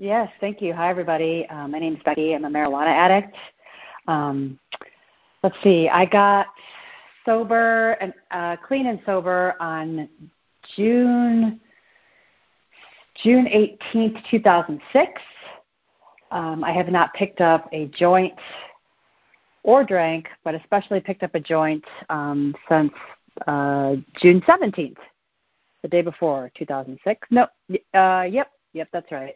Yes, thank you. Hi, everybody. Um, my name is Becky. I'm a marijuana addict. Um, let's see. I got sober and uh, clean and sober on June June 18th, 2006. Um, I have not picked up a joint or drank, but especially picked up a joint um, since uh, June 17th, the day before 2006. No, uh, yep, yep, that's right.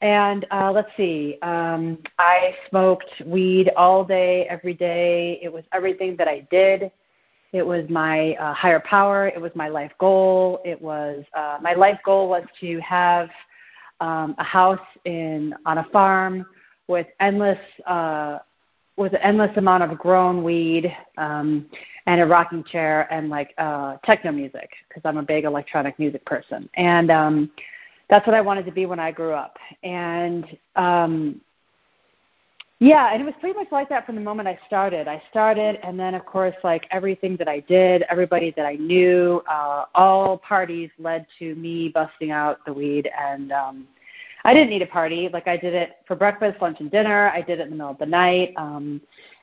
And uh, let's see, um, I smoked weed all day, every day. It was everything that I did. It was my uh, higher power. It was my life goal. It was uh, my life goal was to have um, a house in on a farm with endless uh, with an endless amount of grown weed um, and a rocking chair and like uh, techno music because I'm a big electronic music person and um, that's what I wanted to be when I grew up and um, yeah, and it was pretty much like that from the moment I started. I started, and then of course, like everything that I did, everybody that I knew, uh, all parties led to me busting out the weed. And um, I didn't need a party. Like I did it for breakfast, lunch, and dinner. I did it in the middle of the night. Um,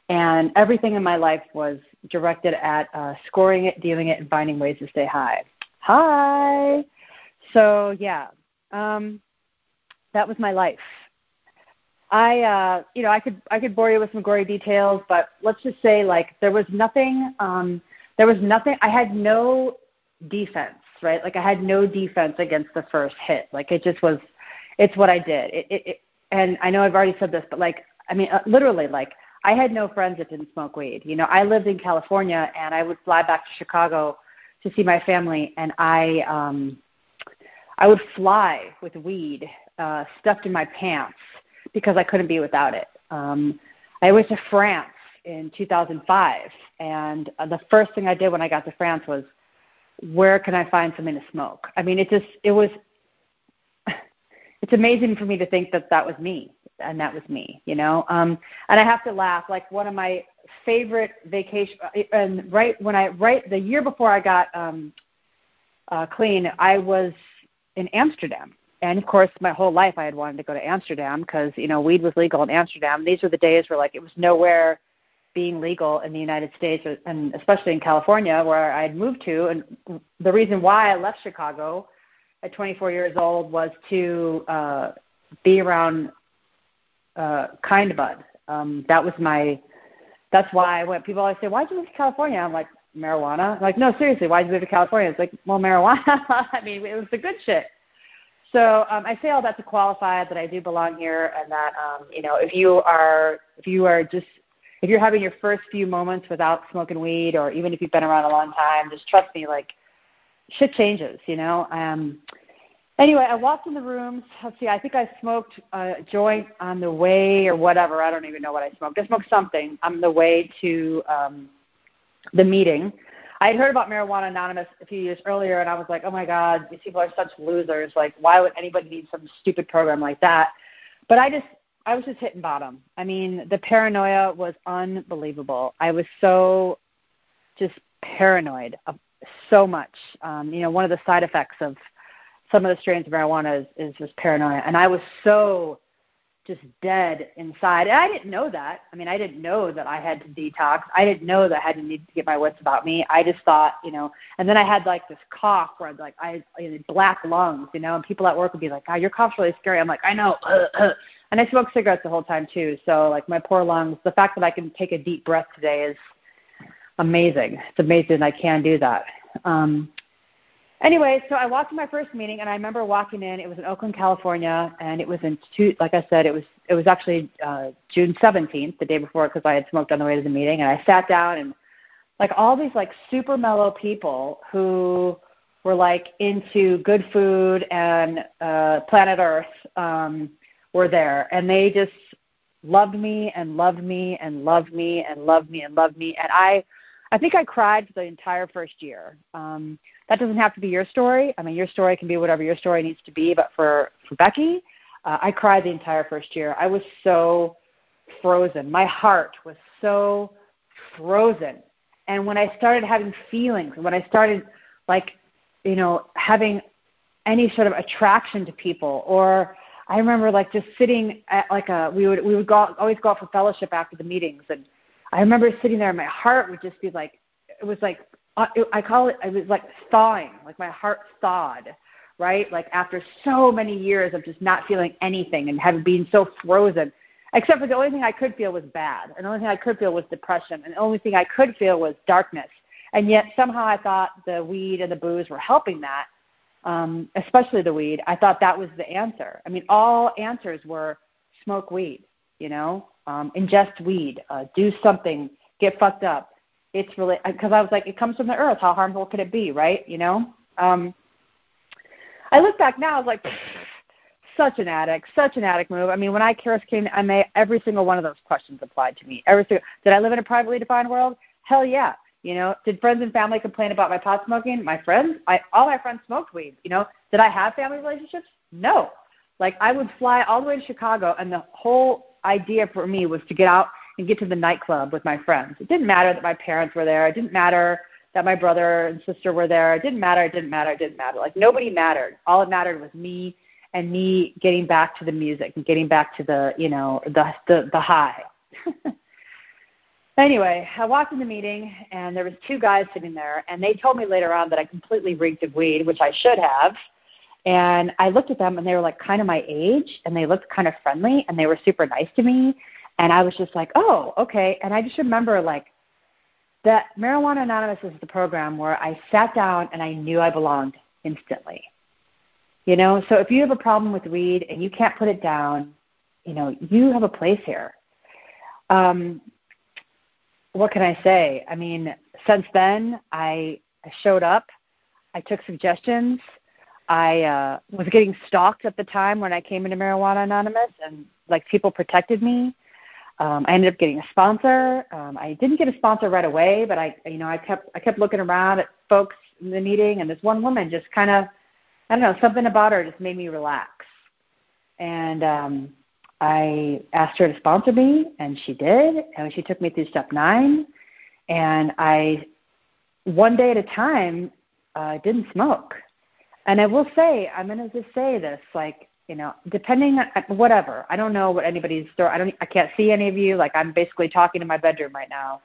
and everything in my life was directed at uh, scoring it, dealing it, and finding ways to stay high. Hi. So yeah, um, that was my life. I uh you know I could I could bore you with some gory details, but let's just say like there was nothing um there was nothing I had no defense, right? Like I had no defense against the first hit. Like it just was it's what I did. It it, it and I know I've already said this, but like I mean uh, literally like I had no friends that didn't smoke weed. You know, I lived in California and I would fly back to Chicago to see my family and I um I would fly with weed uh stuffed in my pants because I couldn't be without it. Um, I went to France in 2005, and uh, the first thing I did when I got to France was, where can I find something to smoke? I mean, it just it was. It's amazing for me to think that that was me, and that was me, you know. Um, and I have to laugh. Like one of my favorite vacation, uh, and right when I right the year before I got um, uh, clean, I was in Amsterdam and of course my whole life I had wanted to go to Amsterdam because you know weed was legal in Amsterdam. These were the days where like it was nowhere being legal in the United States and especially in California where I had moved to. And the reason why I left Chicago at 24 years old was to uh, be around uh, Kind Bud. Um, that was my. That's why I went. People always say, "Why'd you move to California?" I'm like, marijuana. I'm like, no, seriously, why'd you move to California? It's like, well, marijuana. I mean, it was the good shit. So um, I say all that to qualify that I do belong here, and that um, you know if you are if you are just if you're having your first few moments without smoking weed, or even if you've been around a long time, just trust me, like shit changes, you know. Um, anyway, I walked in the rooms. Let's see, I think I smoked a joint on the way or whatever. I don't even know what I smoked. I smoked something on the way to um, the meeting I had heard about Marijuana Anonymous a few years earlier, and I was like, oh my God, these people are such losers. Like, why would anybody need some stupid program like that? But I just, I was just hitting bottom. I mean, the paranoia was unbelievable. I was so just paranoid of so much. Um, you know, one of the side effects of some of the strains of marijuana is, is just paranoia. And I was so just dead inside. And I didn't know that. I mean, I didn't know that I had to detox. I didn't know that I had to need to get my wits about me. I just thought, you know, and then I had like this cough where I'd like I had black lungs, you know, and people at work would be like, "Oh, your cough's really scary." I'm like, "I know." and I smoked cigarettes the whole time too. So like my poor lungs, the fact that I can take a deep breath today is amazing. It's amazing I can do that. Um Anyway, so I walked to my first meeting, and I remember walking in. It was in Oakland, California, and it was in two. Like I said, it was it was actually uh, June 17th, the day before, because I had smoked on the way to the meeting. And I sat down, and like all these like super mellow people who were like into good food and uh, planet Earth um, were there, and they just loved me and loved me and loved me and loved me and loved me. And I, I think I cried for the entire first year. Um, that doesn't have to be your story. I mean, your story can be whatever your story needs to be. But for for Becky, uh, I cried the entire first year. I was so frozen. My heart was so frozen. And when I started having feelings, when I started like, you know, having any sort of attraction to people, or I remember like just sitting at like a we would we would go always go out for fellowship after the meetings, and I remember sitting there, and my heart would just be like it was like I call it it was like thawing, like my heart thawed, right? Like after so many years of just not feeling anything and having been so frozen, except for the only thing I could feel was bad, and the only thing I could feel was depression, and the only thing I could feel was darkness. And yet somehow I thought the weed and the booze were helping that um, especially the weed, I thought that was the answer. I mean, all answers were smoke weed, you know, um, ingest weed, uh, do something, get fucked up. It's really because I was like, it comes from the earth. How harmful could it be, right? You know. Um, I look back now, I was like, such an addict, such an addict move. I mean, when I Karis came to MA, every single one of those questions applied to me. Every single, did I live in a privately defined world? Hell yeah. You know, did friends and family complain about my pot smoking? My friends, I all my friends smoked weed. You know, did I have family relationships? No. Like I would fly all the way to Chicago, and the whole idea for me was to get out and get to the nightclub with my friends. It didn't matter that my parents were there. It didn't matter that my brother and sister were there. It didn't matter. It didn't matter. It didn't matter. Like nobody mattered. All it mattered was me and me getting back to the music and getting back to the you know the the, the high. Anyway, I walked in the meeting and there was two guys sitting there, and they told me later on that I completely reeked of weed, which I should have. And I looked at them, and they were like kind of my age, and they looked kind of friendly, and they were super nice to me. And I was just like, oh, okay. And I just remember like that Marijuana Anonymous is the program where I sat down and I knew I belonged instantly. You know, so if you have a problem with weed and you can't put it down, you know, you have a place here. Um, what can I say? I mean, since then, I, showed up. I took suggestions. I uh, was getting stalked at the time when I came into Marijuana Anonymous, and like people protected me. Um, I ended up getting a sponsor. Um, I didn't get a sponsor right away, but I, you know, I kept I kept looking around at folks in the meeting, and this one woman just kind of, I don't know, something about her just made me relax. And um, I asked her to sponsor me, and she did. And she took me through step nine. And I, one day at a time, uh, didn't smoke. And I will say, I'm going to just say this, like, you know, depending on whatever. I don't know what anybody's story. I don't. I can't see any of you. Like, I'm basically talking in my bedroom right now.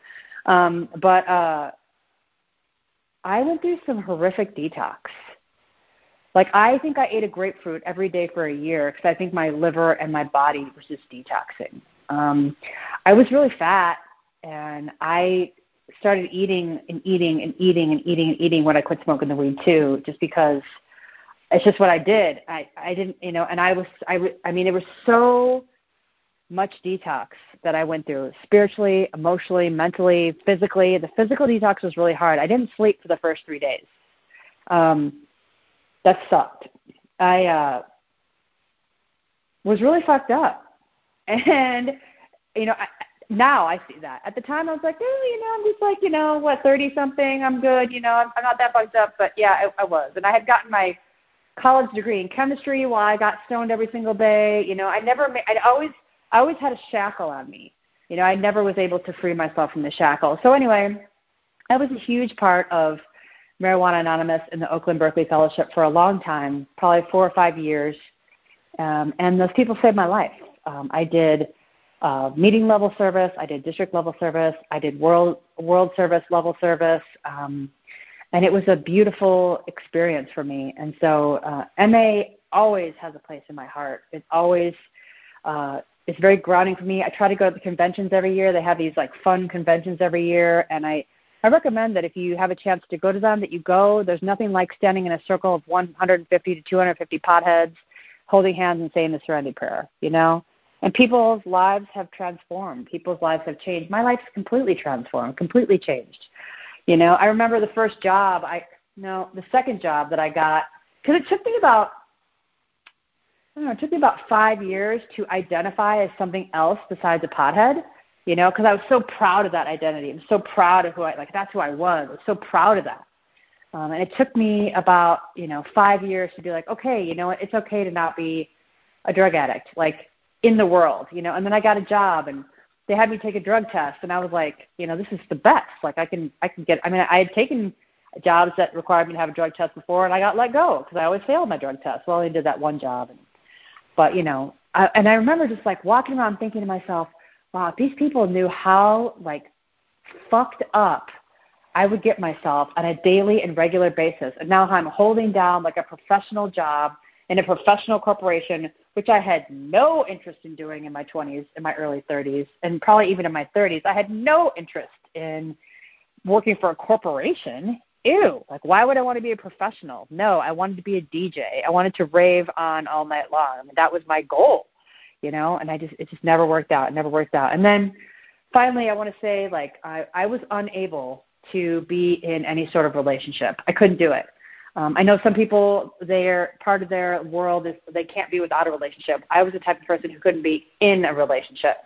Um, but uh, I went through some horrific detox like I think I ate a grapefruit every day for a year because I think my liver and my body was just detoxing. Um, I was really fat, and I started eating and eating and eating and eating and eating when I quit smoking the weed too, just because it's just what I did. I I didn't, you know, and I was I I mean it was so much detox that I went through spiritually, emotionally, mentally, physically. The physical detox was really hard. I didn't sleep for the first three days. Um, that sucked. I uh, was really fucked up, and you know, I, now I see that. At the time, I was like, oh, you know, I'm just like, you know, what, thirty something. I'm good. You know, I'm, I'm not that fucked up. But yeah, I, I was, and I had gotten my college degree in chemistry while I got stoned every single day. You know, I never, I always, I always had a shackle on me. You know, I never was able to free myself from the shackle. So anyway, that was a huge part of Marijuana Anonymous in the Oakland Berkeley Fellowship for a long time, probably four or five years. Um, and those people saved my life. Um, I did uh, meeting level service, I did district level service, I did world world service level service, um, and it was a beautiful experience for me. And so uh, MA always has a place in my heart. It always uh, it's very grounding for me. I try to go to the conventions every year. They have these like fun conventions every year, and I I recommend that if you have a chance to go to them, that you go. There's nothing like standing in a circle of 150 to 250 potheads, holding hands and saying the Serenity Prayer. You know, and people's lives have transformed. People's lives have changed. My life's completely transformed, completely changed. You know, I remember the first job. I no, the second job that I got because it took me about I don't know, it took me about five years to identify as something else besides a pothead you know, because I was so proud of that identity. I'm so proud of who I like. That's who I was. I was so proud of that. Um, and it took me about you know five years to be like, okay, you know what? It's okay to not be a drug addict, like in the world, you know. And then I got a job, and they had me take a drug test, and I was like, you know, this is the best. Like I can, I can get. I mean, I had taken jobs that required me to have a drug test before, and I got let go because I always failed my drug test. Well, I only did that one job, and but you know, I, and I remember just like walking around thinking to myself, wow, if these people knew how like fucked up I would get myself on a daily and regular basis. And now I'm holding down like a professional job in a professional corporation, which I had no interest in doing in my 20s, in my early 30s, and probably even in my 30s. I had no interest in working for a corporation. Ew, like why would I want to be a professional? No, I wanted to be a DJ. I wanted to rave on all night long. I mean, that was my goal, you know, and I just it just never worked out. It never worked out. And then finally I want to say like I, I was unable to be in any sort of relationship. I couldn't do it. Um, I know some people, their part of their world is they can't be without a relationship. I was the type of person who couldn't be in a relationship.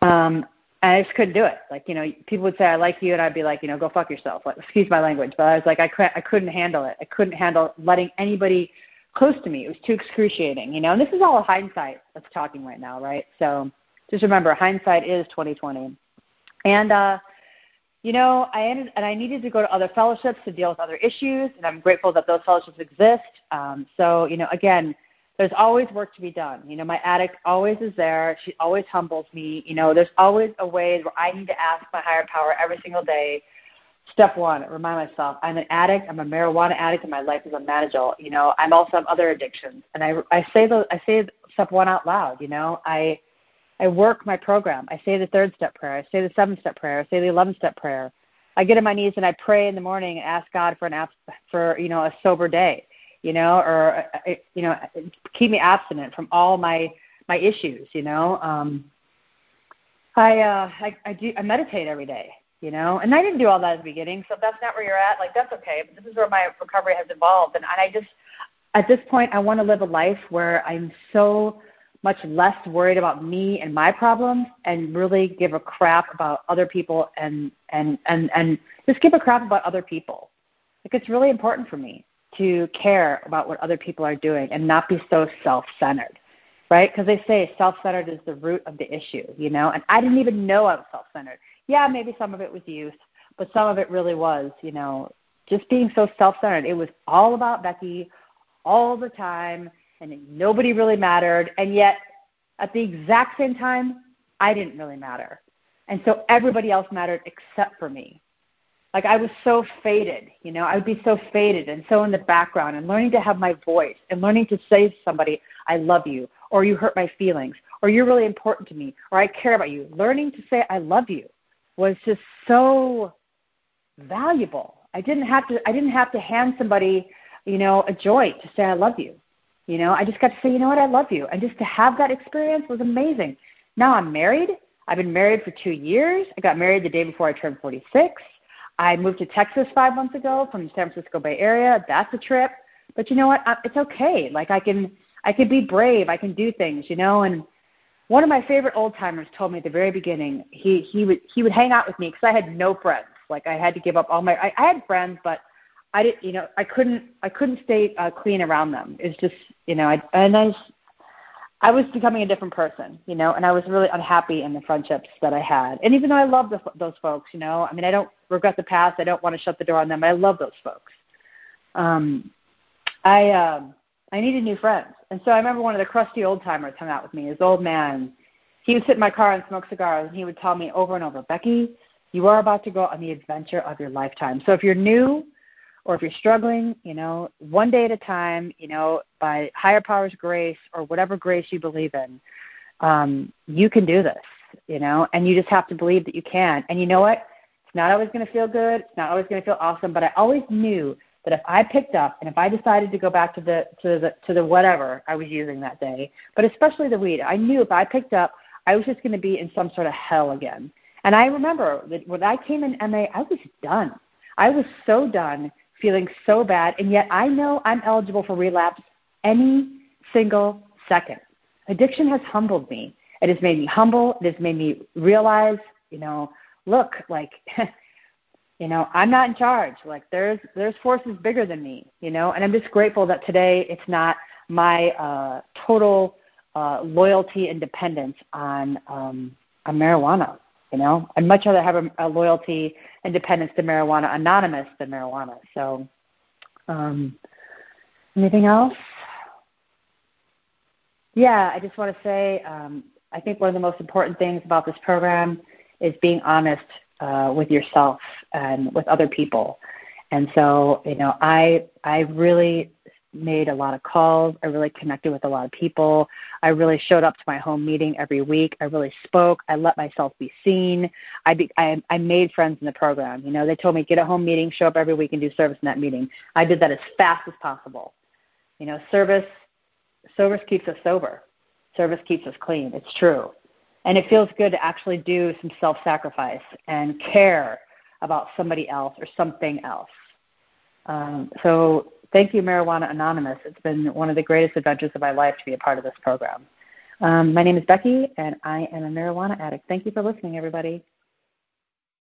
Um, I just couldn't do it. Like, you know, people would say, I like you, and I'd be like, you know, go fuck yourself. Like, excuse my language. But I was like, I, couldn't, I couldn't handle it. I couldn't handle letting anybody close to me. It was too excruciating, you know. And this is all hindsight that's talking right now, right? So just remember, hindsight is 2020. And, uh, you know, I ended and I needed to go to other fellowships to deal with other issues, and I'm grateful that those fellowships exist. Um, so, you know, again, there's always work to be done. You know, my addict always is there. She always humbles me. You know, there's always a way where I need to ask my higher power every single day. Step one, remind myself I'm an addict. I'm a marijuana addict, and my life is unmanageable. You know, I'm also have other addictions, and I I say the I say step one out loud. You know, I I work my program. I say the third step prayer. I say the seventh step prayer. I say the eleventh step prayer. I get on my knees and I pray in the morning and ask God for an abs- for you know a sober day, you know, or uh, you know keep me abstinent from all my my issues, you know. Um, I uh, I, I do I meditate every day, you know, and I didn't do all that at the beginning, so if that's not where you're at, like that's okay. But this is where my recovery has evolved, and I just at this point I want to live a life where I'm so much less worried about me and my problems and really give a crap about other people and and and and just give a crap about other people. Like it's really important for me to care about what other people are doing and not be so self-centered right? Because they say self-centered is the root of the issue you know? And i didn't even know i was self-centered. Yeah maybe some of it was youth but some of it really was you know just being so self-centered. It was all about becky all the time and nobody really mattered. And yet, at the exact same time, I didn't really matter. And so everybody else mattered except for me. Like I was so faded, you know, I would be so faded and so in the background and learning to have my voice and learning to say to somebody, I love you, or you hurt my feelings, or you're really important to me, or I care about you. Learning to say I love you was just so valuable. I didn't have to I didn't have to hand somebody, you know, a joint to say I love you. You know, I just got to say, you know what, I love you. And just to have that experience was amazing. Now I'm married. I've been married for two years. I got married the day before I turned 46. I moved to Texas five months ago from the San Francisco Bay Area. That's a trip. But you know what? It's okay. Like I can, I can be brave. I can do things. You know. And one of my favorite old timers told me at the very beginning. He he would he would hang out with me because I had no friends. Like I had to give up all my. I, I had friends, but I didn't, you know, I couldn't, I couldn't stay uh, clean around them. It's just, you know, I, and I, I was becoming a different person, you know, and I was really unhappy in the friendships that I had. And even though I love those folks, you know, I mean, I don't regret the past. I don't want to shut the door on them. I love those folks. Um, I, um, I needed new friends, and so I remember one of the crusty old timers hung out with me. This old man, he would sit in my car and smoke cigars, and he would tell me over and over, Becky, you are about to go on the adventure of your lifetime. So if you're new or if you're struggling, you know, one day at a time, you know, by higher powers grace or whatever grace you believe in, um, you can do this, you know, and you just have to believe that you can. And you know what? It's not always going to feel good. It's not always going to feel awesome, but I always knew that if I picked up and if I decided to go back to the to the to the whatever I was using that day, but especially the weed, I knew if I picked up, I was just going to be in some sort of hell again. And I remember that when I came in MA, I was done. I was so done feeling so bad, and yet I know I'm eligible for relapse any single second. Addiction has humbled me. It has made me humble. It has made me realize, you know, look, like, you know, I'm not in charge. Like, there's there's forces bigger than me, you know, and I'm just grateful that today it's not my uh, total uh, loyalty and dependence on um, on marijuana. You know, I'd much rather have a, a loyalty and dependence to marijuana anonymous than marijuana. So, um, anything else? Yeah, I just want to say um, I think one of the most important things about this program is being honest uh, with yourself and with other people. And so, you know, I I really made a lot of calls. I really connected with a lot of people. I really showed up to my home meeting every week. I really spoke. I let myself be seen. I, be, I, I made friends in the program. You know, they told me get a home meeting, show up every week, and do service in that meeting. I did that as fast as possible. You know, service service keeps us sober. Service keeps us clean. It's true, and it feels good to actually do some self-sacrifice and care about somebody else or something else. Um, so thank you, Marijuana Anonymous. It's been one of the greatest adventures of my life to be a part of this program. Um, my name is Becky, and I am a marijuana addict. Thank you for listening, everybody.